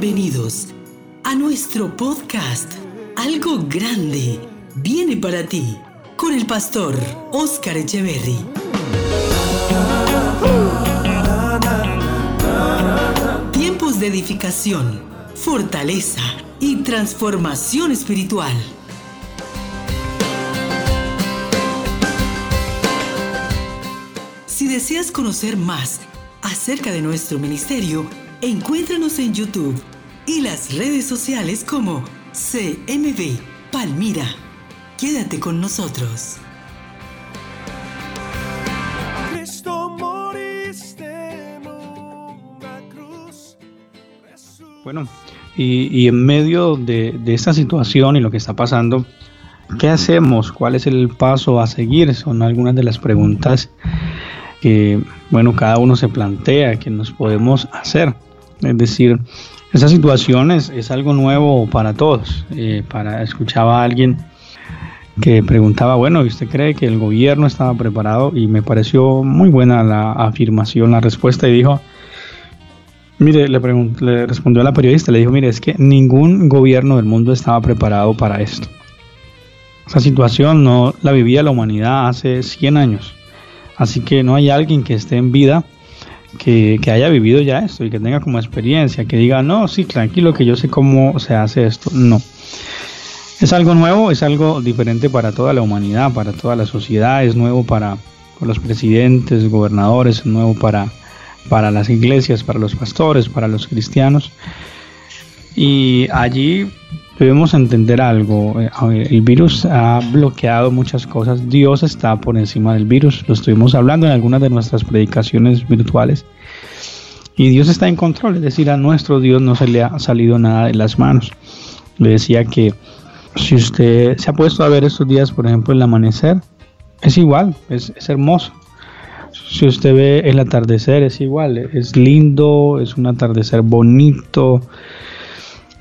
Bienvenidos a nuestro podcast Algo Grande viene para ti con el pastor Oscar Echeverry. Tiempos de edificación, fortaleza y transformación espiritual. Si deseas conocer más acerca de nuestro ministerio, encuéntranos en YouTube y las redes sociales como CMB Palmira. Quédate con nosotros. Bueno, y, en medio de, de, esta situación y lo que está pasando, ¿qué hacemos? ¿Cuál es el paso a seguir? Son algunas de las preguntas que, bueno, cada uno se plantea, que nos podemos hacer. Es decir, esa situación es, algo nuevo para todos. Eh, para, escuchaba a alguien que preguntaba, bueno, ¿y usted cree que el gobierno estaba preparado? Y me pareció muy buena la afirmación, la respuesta, y dijo, mire, le, le respondió a la periodista, le dijo, mire, es que ningún gobierno del mundo estaba preparado para esto. Esa situación no la vivía la humanidad hace 100 años. Así que no hay alguien que esté en vida que, haya vivido ya esto y que tenga como experiencia, que diga, no, sí, tranquilo, que yo sé cómo se hace esto. No. Es algo nuevo, es algo diferente para toda la humanidad, para toda la sociedad, es nuevo para, los presidentes, gobernadores, es nuevo para, para las iglesias, para los pastores, para los cristianos. Y allí debemos entender algo. Eh, el virus ha bloqueado muchas cosas. Dios está por encima del virus. Lo estuvimos hablando en algunas de nuestras predicaciones virtuales. Y Dios está en control. Es decir, a nuestro Dios no se le ha salido nada de las manos. Le decía que si usted se ha puesto a ver estos días, por ejemplo, el amanecer, es igual, es, es hermoso. Si usted ve el atardecer, es igual, es lindo, es un atardecer bonito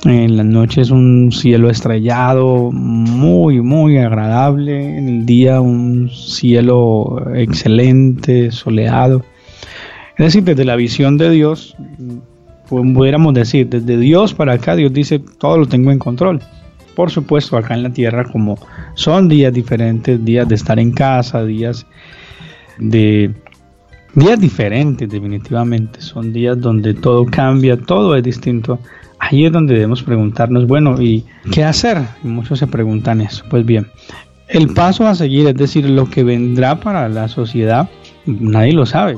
en la noche es un cielo estrellado, muy, muy agradable. En el día un cielo excelente, soleado. Es decir, desde la visión de Dios, pudiéramos decir, desde Dios para acá, Dios dice, todo lo tengo en control. Por supuesto, acá en la tierra, como son días diferentes, días de estar en casa, días de... Días diferentes definitivamente, son días donde todo cambia, todo es distinto ahí es donde debemos preguntarnos, bueno, ¿y qué hacer? muchos se preguntan eso. Pues bien, el paso a seguir, es decir, lo que vendrá para la sociedad, nadie lo sabe.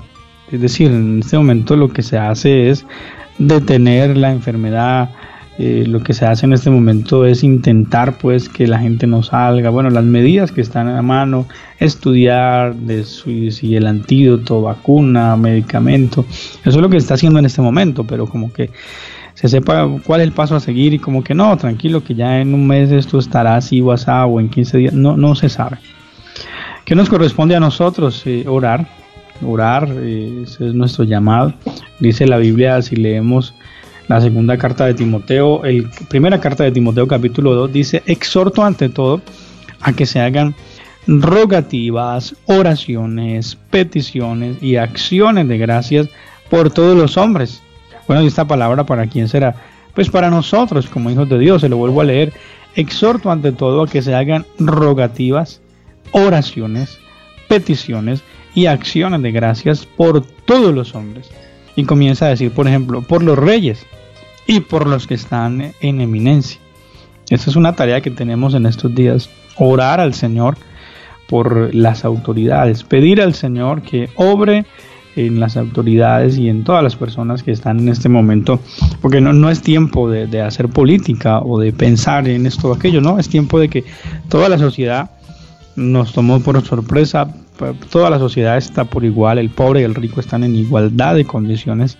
Es decir, en este momento lo que se hace es detener la enfermedad, eh, lo que se hace en este momento es intentar pues que la gente no salga, bueno, las medidas que están a mano, estudiar de si el antídoto, vacuna, medicamento, eso es lo que se está haciendo en este momento, pero como que se sepa cuál es el paso a seguir y como que no, tranquilo, que ya en un mes esto estará así o o en 15 días, no, no se sabe. ¿Qué nos corresponde a nosotros? Eh, orar, orar, eh, ese es nuestro llamado. Dice la Biblia, si leemos la segunda carta de Timoteo, el primera carta de Timoteo capítulo 2 dice, exhorto ante todo a que se hagan rogativas, oraciones, peticiones y acciones de gracias por todos los hombres bueno, ¿y esta palabra para quién será? Pues para nosotros, como hijos de Dios, se lo vuelvo a leer. Exhorto ante todo a que se hagan rogativas, oraciones, peticiones y acciones de gracias por todos los hombres. Y comienza a decir, por ejemplo, por los reyes y por los que están en eminencia. Esta es una tarea que tenemos en estos días, orar al Señor por las autoridades, pedir al Señor que obre en las autoridades y en todas las personas que están en este momento, porque no, no es tiempo de, hacer política o de pensar en esto o aquello, no, es tiempo de que toda la sociedad nos tomó por sorpresa, toda la sociedad está por igual, el pobre y el rico están en igualdad de condiciones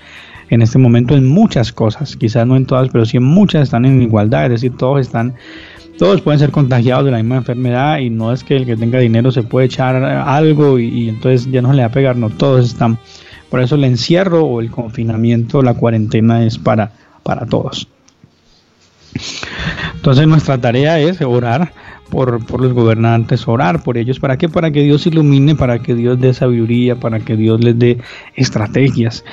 en este momento en muchas cosas, quizás no en todas, pero sí en muchas están en igualdad, es decir, todos están todos pueden ser contagiados de la misma enfermedad y no es que el que tenga dinero se puede echar algo y, entonces ya no le va a pegar, no, todos están. Por eso el encierro o el confinamiento, la cuarentena es para, para todos. Entonces nuestra tarea es orar por, por, los gobernantes, orar por ellos. ¿Para qué? Para que Dios ilumine, para que Dios dé sabiduría, para que Dios les dé estrategias.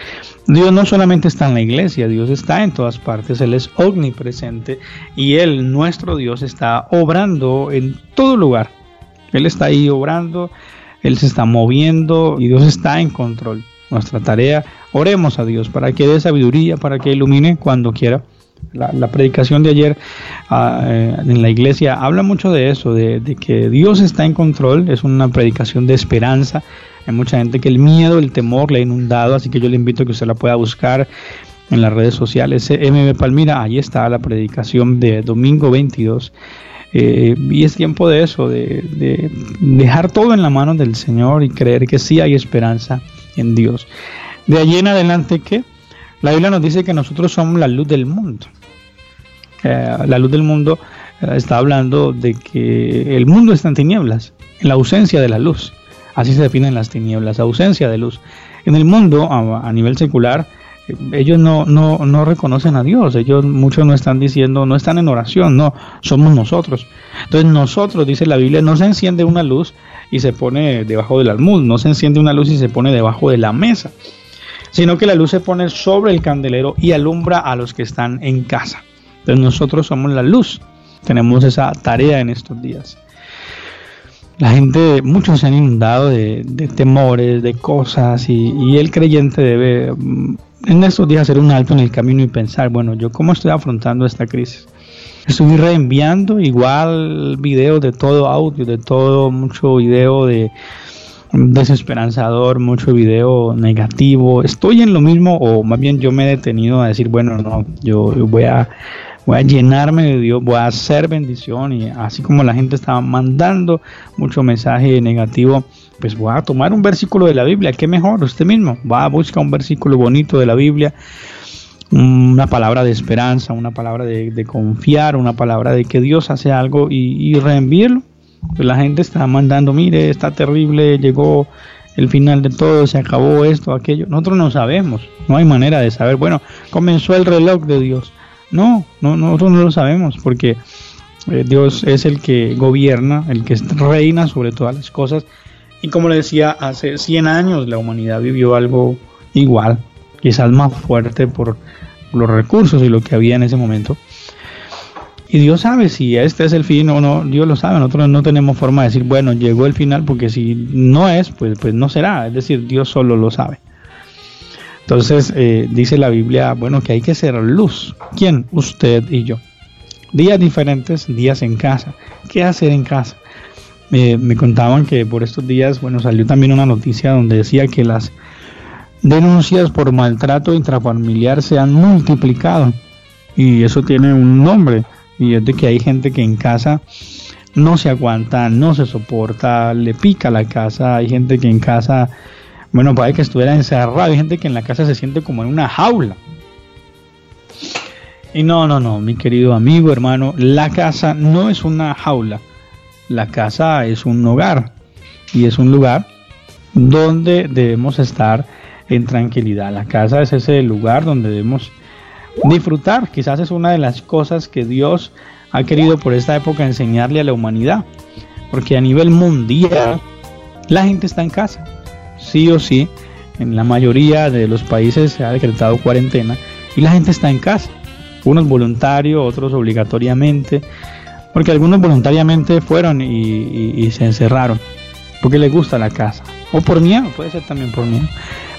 Dios no solamente está en la iglesia, Dios está en todas partes, Él es omnipresente y Él, nuestro Dios, está obrando en todo lugar. Él está ahí obrando, Él se está moviendo y Dios está en control. Nuestra tarea, oremos a Dios para que dé sabiduría, para que ilumine cuando quiera la, predicación de ayer ah, eh, en la iglesia habla mucho de eso, de, que Dios está en control, es una predicación de esperanza. Hay mucha gente que el miedo, el temor le ha inundado, así que yo le invito a que usted la pueda buscar en las redes sociales. MB Palmira, ahí está la predicación de domingo 22. Eh, y es tiempo de eso, de, de dejar todo en la mano del Señor y creer que sí hay esperanza en Dios. De allí en adelante, ¿qué? La Biblia nos dice que nosotros somos la luz del mundo. Eh, la luz del mundo eh, está hablando de que el mundo está en tinieblas, en la ausencia de la luz. Así se definen las tinieblas, ausencia de luz. En el mundo, a, nivel secular, eh, ellos no, no, no, reconocen a Dios, ellos muchos no están diciendo, no están en oración, no, somos nosotros. Entonces nosotros, dice la Biblia, no se enciende una luz y se pone debajo del almud, no se enciende una luz y se pone debajo de la mesa sino que la luz se pone sobre el candelero y alumbra a los que están en casa. Entonces nosotros somos la luz, tenemos esa tarea en estos días. La gente, muchos se han inundado de, temores, de cosas, y, el creyente debe mm, en estos días hacer un alto en el camino y pensar, bueno, yo cómo estoy afrontando esta crisis. Estoy reenviando igual videos de todo audio, de todo, mucho video de, desesperanzador, mucho video negativo. Estoy en lo mismo o más bien yo me he detenido a decir, bueno, no, yo voy a voy a llenarme de Dios, voy a hacer bendición y así como la gente estaba mandando mucho mensaje negativo, pues voy a tomar un versículo de la Biblia, qué mejor, usted mismo, va a buscar un versículo bonito de la Biblia, una palabra de esperanza, una palabra de, confiar, una palabra de que Dios hace algo y, y reenvíelo pues la gente está mandando, mire, está terrible, llegó el final de todo, se acabó esto, aquello. Nosotros no sabemos, no hay manera de saber. Bueno, comenzó el reloj de Dios. No, no nosotros no lo sabemos porque eh, Dios es el que gobierna, el que reina sobre todas las cosas. Y como le decía, hace 100 años la humanidad vivió algo igual, quizás más fuerte por los recursos y lo que había en ese momento. Y Dios sabe si este es el fin o no, Dios lo sabe, nosotros no tenemos forma de decir, bueno, llegó el final, porque si no es, pues, pues no será, es decir, Dios solo lo sabe. Entonces eh, dice la Biblia, bueno, que hay que ser luz. ¿Quién? Usted y yo. Días diferentes, días en casa. ¿Qué hacer en casa? me contaban que por estos días, bueno, salió también una noticia donde decía que las denuncias por maltrato intrafamiliar se han multiplicado. Y eso tiene un nombre y es de que hay gente que en casa no se aguanta, no se soporta, le pica la casa, hay gente que en casa, bueno, puede que estuviera encerrado, hay gente que en la casa se siente como en una jaula. Y no, no, no, mi querido amigo, hermano, la casa no es una jaula, la casa es un hogar y es un lugar donde debemos estar en tranquilidad. La casa es ese lugar donde debemos disfrutar. Quizás es una de las cosas que Dios ha querido por esta época enseñarle a la humanidad. Porque a nivel mundial la gente está en casa. Sí o sí, en la mayoría de los países se ha decretado cuarentena y la gente está en casa. Unos voluntarios, otros obligatoriamente. Porque algunos voluntariamente fueron y, se encerraron. Porque les gusta la casa. O por miedo, puede ser también por miedo.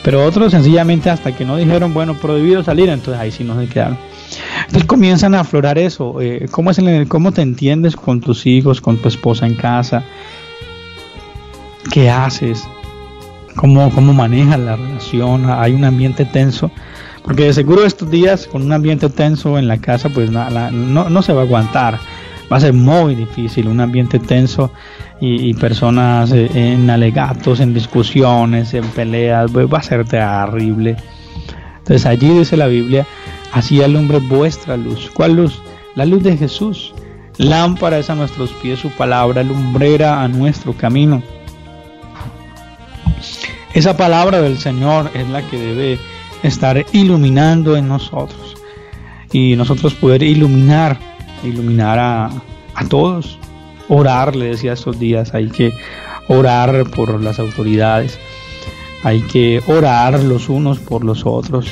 Pero otros sencillamente hasta que no dijeron, bueno, prohibido salir, entonces ahí sí no se quedaron. Entonces comienzan a aflorar eso. Eh, ¿cómo, es ¿Cómo te entiendes con tus hijos, con tu esposa en casa? ¿Qué haces? ¿Cómo, cómo manejas la relación? ¿Hay un ambiente tenso? Porque de seguro estos días con un ambiente tenso en la casa, pues no, no se va a aguantar. Va a ser muy difícil, un ambiente tenso y, personas eh, en alegatos, en discusiones, en peleas, va a ser terrible. Entonces allí dice la Biblia, así alumbre vuestra luz. ¿Cuál luz? La luz de Jesús. Lámpara es a nuestros pies su palabra, lumbrera a nuestro camino. Esa palabra del Señor es la que debe estar iluminando en nosotros. Y nosotros poder iluminar, iluminar a, a todos orar, le decía estos días, hay que orar por las autoridades, hay que orar los unos por los otros,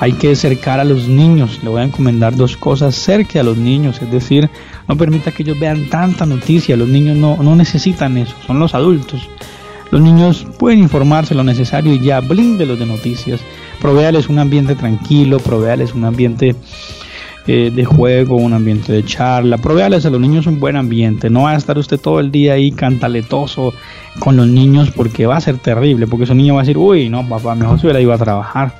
hay que acercar a los niños, le voy a encomendar dos cosas, cerque a los niños, es decir, no permita que ellos vean tanta noticia, los niños no, no necesitan eso, son los adultos. Los niños pueden informarse lo necesario y ya blíndelos de noticias, provéales un ambiente tranquilo, provéales un ambiente eh, de juego, un ambiente de charla. Provéales a los niños un buen ambiente. No va a estar usted todo el día ahí cantaletoso con los niños porque va a ser terrible. Porque ese niño va a decir, uy, no, papá, mejor se hubiera ido a trabajar.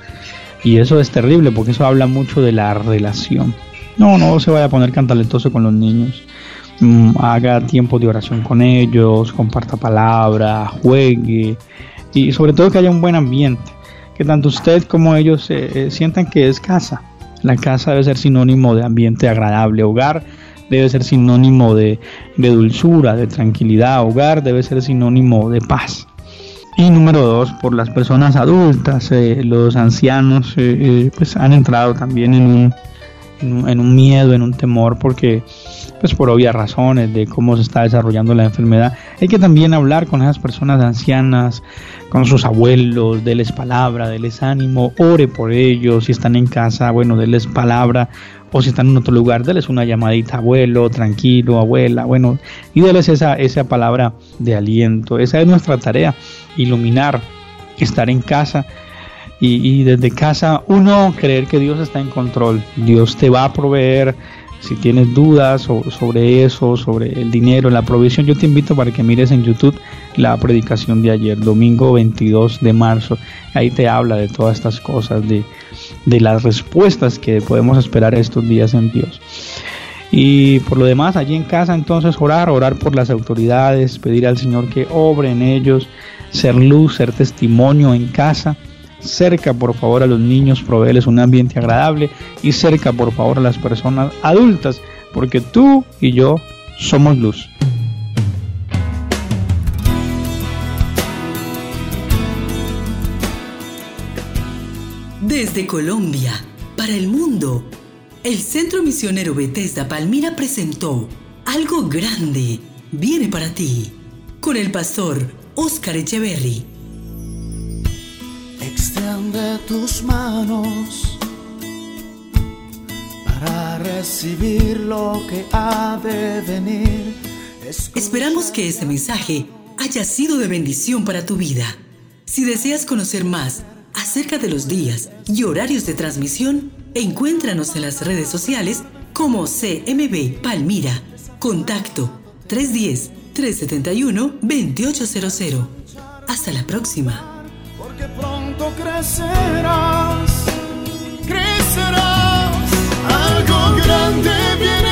Y eso es terrible porque eso habla mucho de la relación. No, no se vaya a poner cantaletoso con los niños. Mm, haga tiempo de oración con ellos, comparta palabra, juegue y sobre todo que haya un buen ambiente. Que tanto usted como ellos eh, sientan que es casa la casa debe ser sinónimo de ambiente agradable. Hogar debe ser sinónimo de, dulzura, de tranquilidad. Hogar debe ser sinónimo de paz. Y número dos, por las personas adultas, eh, los ancianos eh, eh, pues han entrado también en un, en un, miedo, en un temor, porque pues por obvias razones de cómo se está desarrollando la enfermedad, hay que también hablar con esas personas ancianas, con sus abuelos, deles palabra, deles ánimo, ore por ellos, si están en casa, bueno, deles palabra, o si están en otro lugar, deles una llamadita, abuelo, tranquilo, abuela, bueno, y deles esa, esa palabra de aliento. Esa es nuestra tarea, iluminar, estar en casa y, y desde casa uno creer que Dios está en control, Dios te va a proveer si tienes dudas sobre eso, sobre el dinero, la provisión, yo te invito para que mires en YouTube la predicación de ayer, domingo 22 de marzo. Ahí te habla de todas estas cosas, de, de las respuestas que podemos esperar estos días en Dios. Y por lo demás, allí en casa entonces orar, orar por las autoridades, pedir al Señor que obre en ellos, ser luz, ser testimonio en casa cerca por favor a los niños, proveerles un ambiente agradable y cerca por favor a las personas adultas, porque tú y yo somos luz. Desde Colombia, para el mundo, el Centro Misionero Bethesda Palmira presentó Algo Grande viene para ti, con el pastor Oscar Echeverry. Extiende tus manos para recibir lo que ha de venir. Esperamos que este mensaje haya sido de bendición para tu vida. Si deseas conocer más acerca de los días y horarios de transmisión, encuéntranos en las redes sociales como CMB Palmira. Contacto 310-371-2800. Hasta la próxima pronto crecerás, crecerás, algo grande viene.